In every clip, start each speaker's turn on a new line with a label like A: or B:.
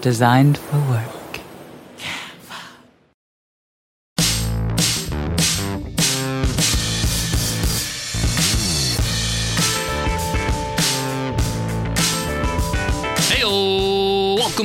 A: Designed for work.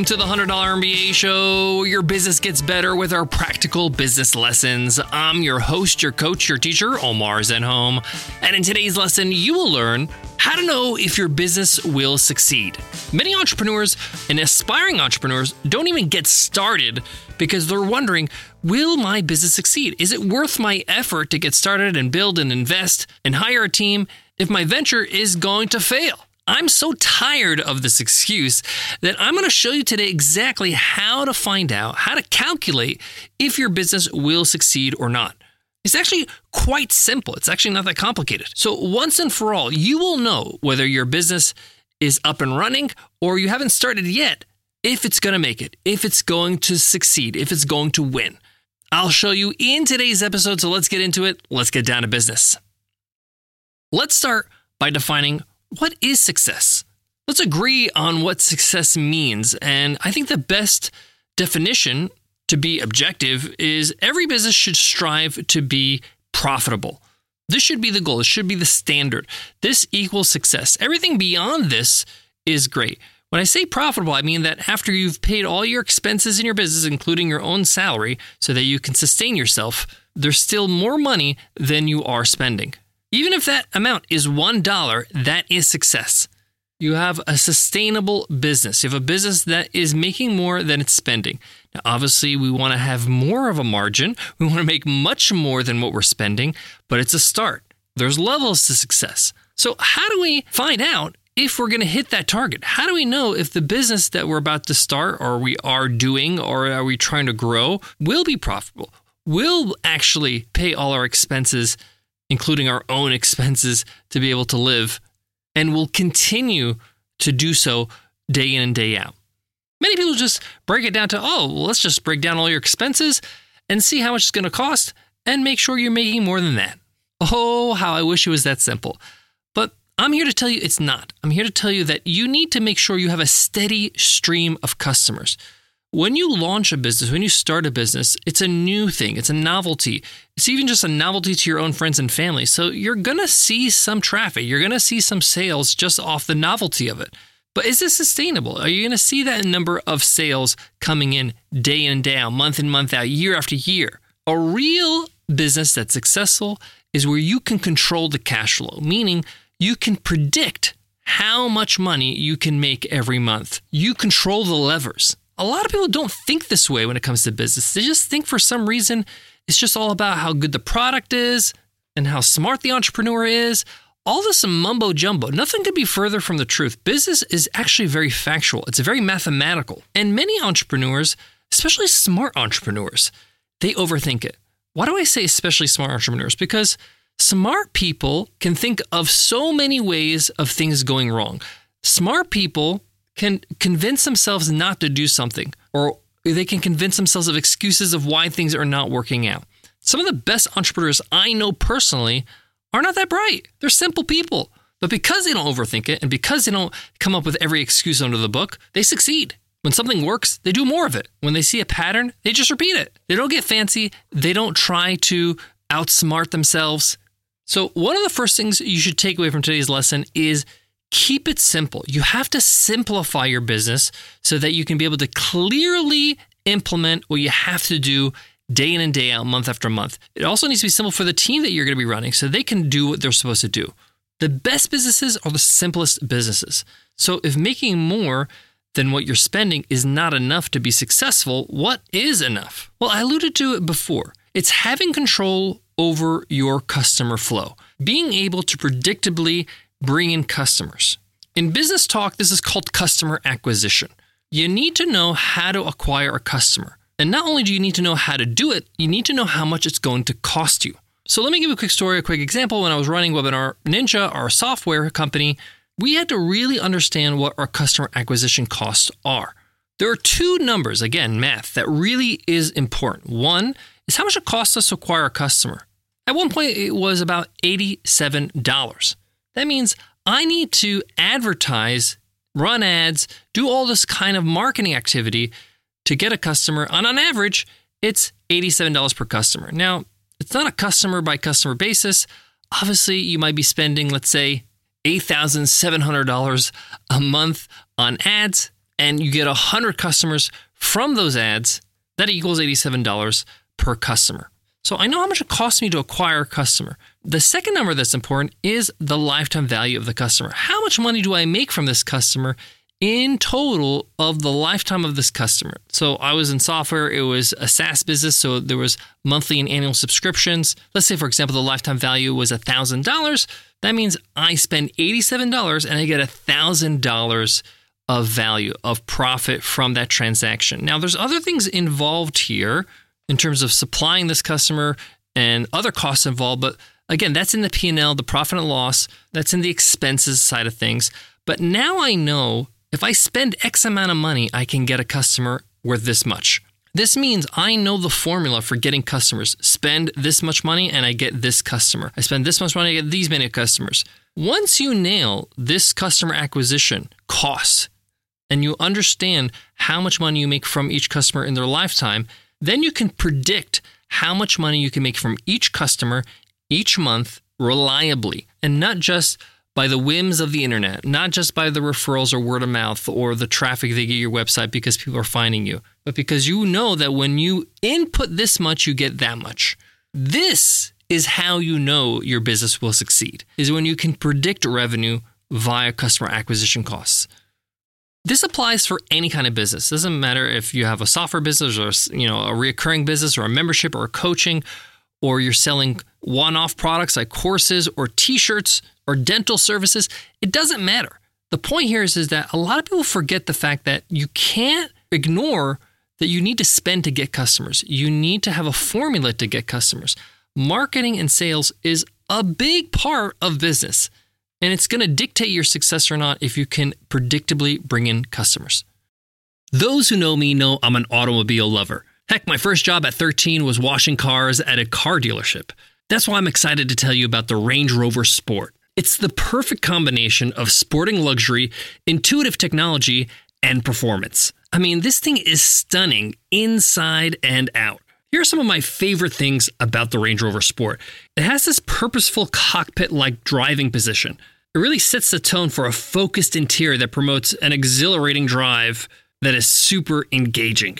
B: Welcome to the $100 MBA show. Your business gets better with our practical business lessons. I'm your host, your coach, your teacher, Omar Zenhom. And in today's lesson, you will learn how to know if your business will succeed. Many entrepreneurs and aspiring entrepreneurs don't even get started because they're wondering, will my business succeed? Is it worth my effort to get started and build and invest and hire a team if my venture is going to fail? I'm so tired of this excuse that I'm going to show you today exactly how to find out, how to calculate if your business will succeed or not. It's actually quite simple. It's actually not that complicated. So, once and for all, you will know whether your business is up and running or you haven't started yet if it's going to make it, if it's going to succeed, if it's going to win. I'll show you in today's episode. So, let's get into it. Let's get down to business. Let's start by defining what is success? Let's agree on what success means. And I think the best definition to be objective is every business should strive to be profitable. This should be the goal. This should be the standard. This equals success. Everything beyond this is great. When I say profitable, I mean that after you've paid all your expenses in your business, including your own salary, so that you can sustain yourself, there's still more money than you are spending. Even if that amount is $1, that is success. You have a sustainable business. You have a business that is making more than it's spending. Now, obviously, we want to have more of a margin. We want to make much more than what we're spending, but it's a start. There's levels to success. So, how do we find out if we're going to hit that target? How do we know if the business that we're about to start or we are doing or are we trying to grow will be profitable? Will actually pay all our expenses including our own expenses to be able to live, and will continue to do so day in and day out. Many people just break it down to, oh, well, let's just break down all your expenses and see how much it's going to cost and make sure you're making more than that. Oh, how I wish it was that simple. But I'm here to tell you it's not. I'm here to tell you that you need to make sure you have a steady stream of customers. When you launch a business, when you start a business, it's a new thing, it's a novelty. It's even just a novelty to your own friends and family. So you're going to see some traffic, you're going to see some sales just off the novelty of it. But is this sustainable? Are you going to see that number of sales coming in day in and day out, month in, month out, year after year? A real business that's successful is where you can control the cash flow, meaning you can predict how much money you can make every month. You control the levers a lot of people don't think this way when it comes to business. They just think for some reason it's just all about how good the product is and how smart the entrepreneur is. All this mumbo jumbo, nothing could be further from the truth. Business is actually very factual, it's very mathematical. And many entrepreneurs, especially smart entrepreneurs, they overthink it. Why do I say especially smart entrepreneurs? Because smart people can think of so many ways of things going wrong. Smart people can convince themselves not to do something, or they can convince themselves of excuses of why things are not working out. Some of the best entrepreneurs I know personally are not that bright. They're simple people. But because they don't overthink it and because they don't come up with every excuse under the book, they succeed. When something works, they do more of it. When they see a pattern, they just repeat it. They don't get fancy. They don't try to outsmart themselves. So, one of the first things you should take away from today's lesson is keep it simple. You have to simplify your business so that you can be able to clearly implement what you have to do day in and day out, month after month. It also needs to be simple for the team that you're going to be running so they can do what they're supposed to do. The best businesses are the simplest businesses. So if making more than what you're spending is not enough to be successful, what is enough? Well, I alluded to it before. It's having control over your customer flow, being able to predictably bring in customers. In business talk, this is called customer acquisition. You need to know how to acquire a customer. And not only do you need to know how to do it, you need to know how much it's going to cost you. So let me give you a quick story, a quick example. When I was running Webinar Ninja, our software company, we had to really understand what our customer acquisition costs are. There are two numbers, again, math, that really is important. One is how much it costs us to acquire a customer. At one point, it was about $87. That means I need to advertise, run ads, do all this kind of marketing activity to get a customer. And on average, it's $87 per customer. Now, it's not a customer by customer basis. Obviously, you might be spending, let's say, $8,700 a month on ads, and you get 100 customers from those ads. That equals $87 per customer. So I know how much it costs me to acquire a customer. The second number that's important is the lifetime value of the customer. How much money do I make from this customer in total of the lifetime of this customer. So I was in software, it was a SaaS business, so there was monthly and annual subscriptions. Let's say for example the lifetime value was $1000. That means I spend $87 and I get $1000 of value of profit from that transaction. Now there's other things involved here in terms of supplying this customer and other costs involved, but again, that's in the P&L, the profit and loss, that's in the expenses side of things. But now I know if I spend X amount of money, I can get a customer worth this much. This means I know the formula for getting customers. Spend this much money and I get this customer. I spend this much money, I get these many customers. Once you nail this customer acquisition costs and you understand how much money you make from each customer in their lifetime, then you can predict how much money you can make from each customer each month reliably and not just by the whims of the internet, not just by the referrals or word of mouth or the traffic they get your website because people are finding you, but because you know that when you input this much, you get that much. This is how you know your business will succeed, is when you can predict revenue via customer acquisition costs. This applies for any kind of business. It doesn't matter if you have a software business or you know a recurring business or a membership or a coaching or you're selling one-off products like courses or t-shirts or dental services, it doesn't matter. The point here is, is that a lot of people forget the fact that you can't ignore that you need to spend to get customers. You need to have a formula to get customers. Marketing and sales is a big part of business, and it's going to dictate your success or not if you can predictably bring in customers. Those who know me know I'm an automobile lover. Heck, my first job at 13 was washing cars at a car dealership. That's why I'm excited to tell you about the Range Rover Sport. It's the perfect combination of sporting luxury, intuitive technology, and performance. I mean, this thing is stunning inside and out. Here are some of my favorite things about the Range Rover Sport. It has this purposeful cockpit like driving position. It really sets the tone for a focused interior that promotes an exhilarating drive that is super engaging.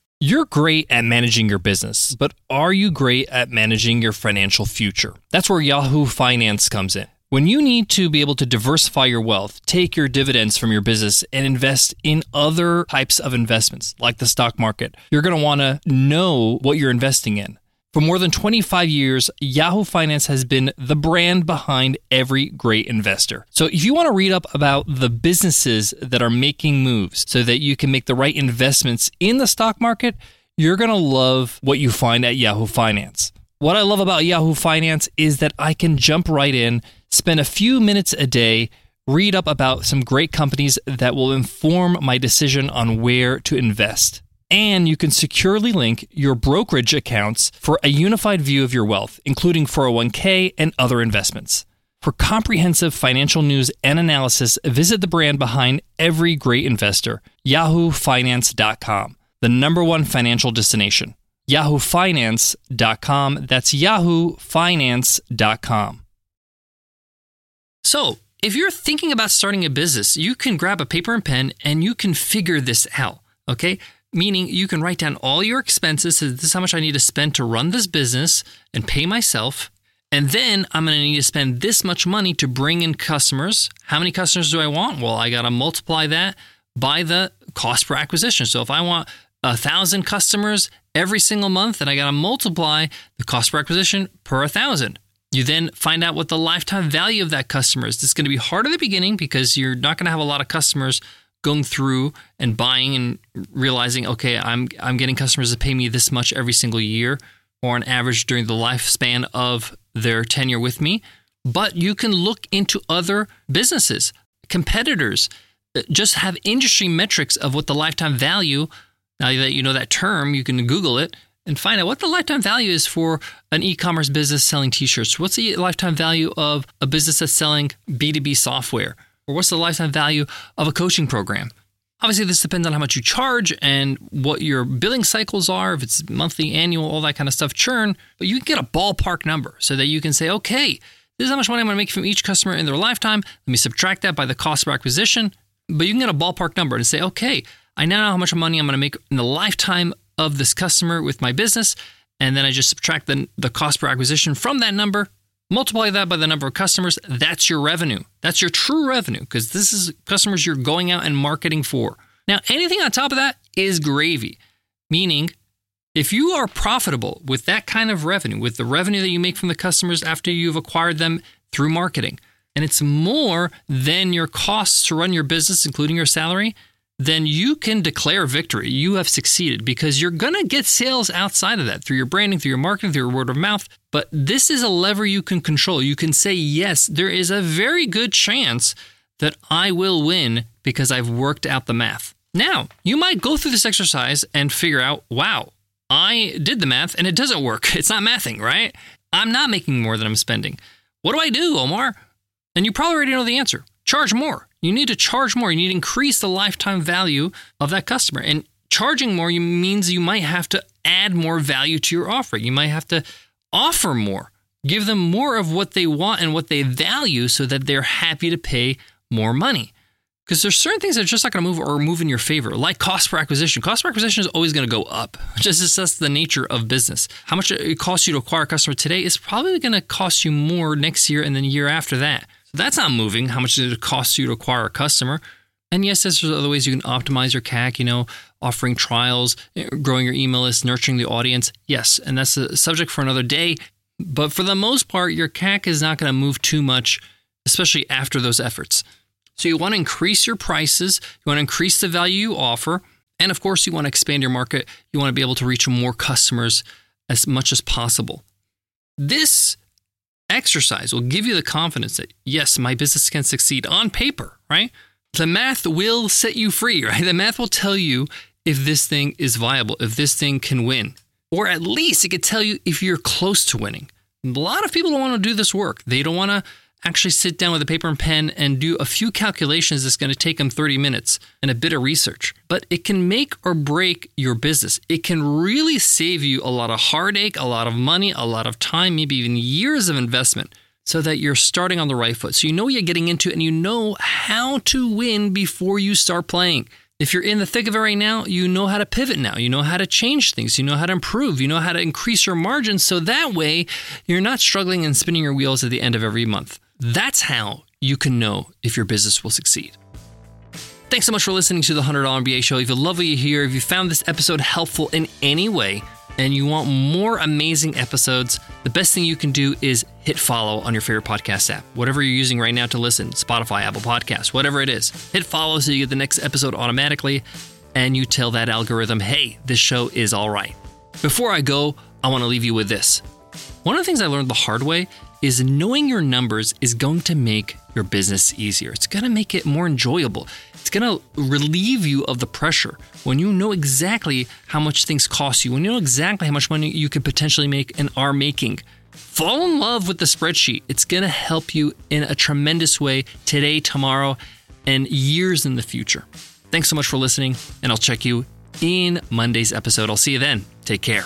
B: You're great at managing your business, but are you great at managing your financial future? That's where Yahoo Finance comes in. When you need to be able to diversify your wealth, take your dividends from your business, and invest in other types of investments like the stock market, you're going to want to know what you're investing in. For more than 25 years, Yahoo Finance has been the brand behind every great investor. So if you want to read up about the businesses that are making moves so that you can make the right investments in the stock market, you're going to love what you find at Yahoo Finance. What I love about Yahoo Finance is that I can jump right in, spend a few minutes a day, read up about some great companies that will inform my decision on where to invest. And you can securely link your brokerage accounts for a unified view of your wealth, including 401k and other investments. For comprehensive financial news and analysis, visit the brand behind every great investor, yahoofinance.com, the number one financial destination. yahoofinance.com. That's yahoofinance.com. So, if you're thinking about starting a business, you can grab a paper and pen and you can figure this out, okay? Meaning you can write down all your expenses. So this is how much I need to spend to run this business and pay myself. And then I'm going to need to spend this much money to bring in customers. How many customers do I want? Well, I got to multiply that by the cost per acquisition. So if I want a thousand customers every single month, then I got to multiply the cost per acquisition per a thousand. You then find out what the lifetime value of that customer is. This is going to be hard at the beginning because you're not going to have a lot of customers going through and buying and realizing, okay, I'm I'm getting customers to pay me this much every single year or on average during the lifespan of their tenure with me. But you can look into other businesses, competitors, uh, just have industry metrics of what the lifetime value. Now that you know that term, you can Google it and find out what the lifetime value is for an e-commerce business selling t-shirts. What's the lifetime value of a business that's selling B2B software? Or what's the lifetime value of a coaching program? Obviously, this depends on how much you charge and what your billing cycles are, if it's monthly, annual, all that kind of stuff, churn. But you can get a ballpark number so that you can say, okay, this is how much money I'm going to make from each customer in their lifetime. Let me subtract that by the cost per acquisition. But you can get a ballpark number and say, okay, I now know how much money I'm going to make in the lifetime of this customer with my business. And then I just subtract the, the cost per acquisition from that number, multiply that by the number of customers. That's your revenue. That's your true revenue because this is customers you're going out and marketing for. Now, anything on top of that is gravy, meaning if you are profitable with that kind of revenue, with the revenue that you make from the customers after you've acquired them through marketing, and it's more than your costs to run your business, including your salary, then you can declare victory. You have succeeded because you're going to get sales outside of that through your branding, through your marketing, through your word of mouth. But this is a lever you can control. You can say, yes, there is a very good chance that I will win because I've worked out the math. Now, you might go through this exercise and figure out, wow, I did the math and it doesn't work. It's not mathing, right? I'm not making more than I'm spending. What do I do, Omar? And you probably already know the answer. Charge more. You need to charge more. You need to increase the lifetime value of that customer. And charging more means you might have to add more value to your offer. You might have to offer more, give them more of what they want and what they value so that they're happy to pay more money. Because there's certain things that are just not going to move or move in your favor, like cost per acquisition. Cost per acquisition is always going to go up. Just that's the nature of business. How much it costs you to acquire a customer today is probably going to cost you more next year and then the year after that. That's not moving. How much does it cost you to acquire a customer? And yes, there's other ways you can optimize your CAC, you know, offering trials, eh, growing your email list, nurturing the audience. Yes, and that's a subject for another day. But for the most part, your CAC is not going to move too much, especially after those efforts. So you want to increase your prices, you want to increase the value you offer, and of course, you want to expand your market. You want to be able to reach more customers as much as possible. This exercise will give you the confidence that, yes, my business can succeed on paper, right? The math will set you free, right? The math will tell you if this thing is viable, if this thing can win, or at least it could tell you if you're close to winning. A lot of people don't want to do this work. They don't want to actually sit down with a paper and pen and do a few calculations that's going to take them 30 minutes and a bit of research. But it can make or break your business. It can really save you a lot of heartache, a lot of money, a lot of time, maybe even years of investment so that you're starting on the right foot. So you know what you're getting into and you know how to win before you start playing. If you're in the thick of it right now, you know how to pivot now. You know how to change things. You know how to improve. You know how to increase your margins so that way you're not struggling and spinning your wheels at the end of every month. That's how you can know if your business will succeed. Thanks so much for listening to the $100 MBA show. If you love what you hear, if you found this episode helpful in any way, and you want more amazing episodes, the best thing you can do is hit follow on your favorite podcast app. Whatever you're using right now to listen, Spotify, Apple Podcasts, whatever it is. Hit follow so you get the next episode automatically and you tell that algorithm, hey, this show is all right. Before I go, I want to leave you with this. One of the things I learned the hard way is knowing your numbers is going to make your business easier. It's going to make it more enjoyable. It's going to relieve you of the pressure when you know exactly how much things cost you, when you know exactly how much money you could potentially make and are making. Fall in love with the spreadsheet. It's going to help you in a tremendous way today, tomorrow, and years in the future. Thanks so much for listening, and I'll check you in Monday's episode. I'll see you then. Take care.